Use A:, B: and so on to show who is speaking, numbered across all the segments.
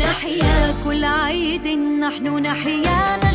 A: نحيا كل عيد نحن نحيا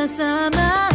A: bersama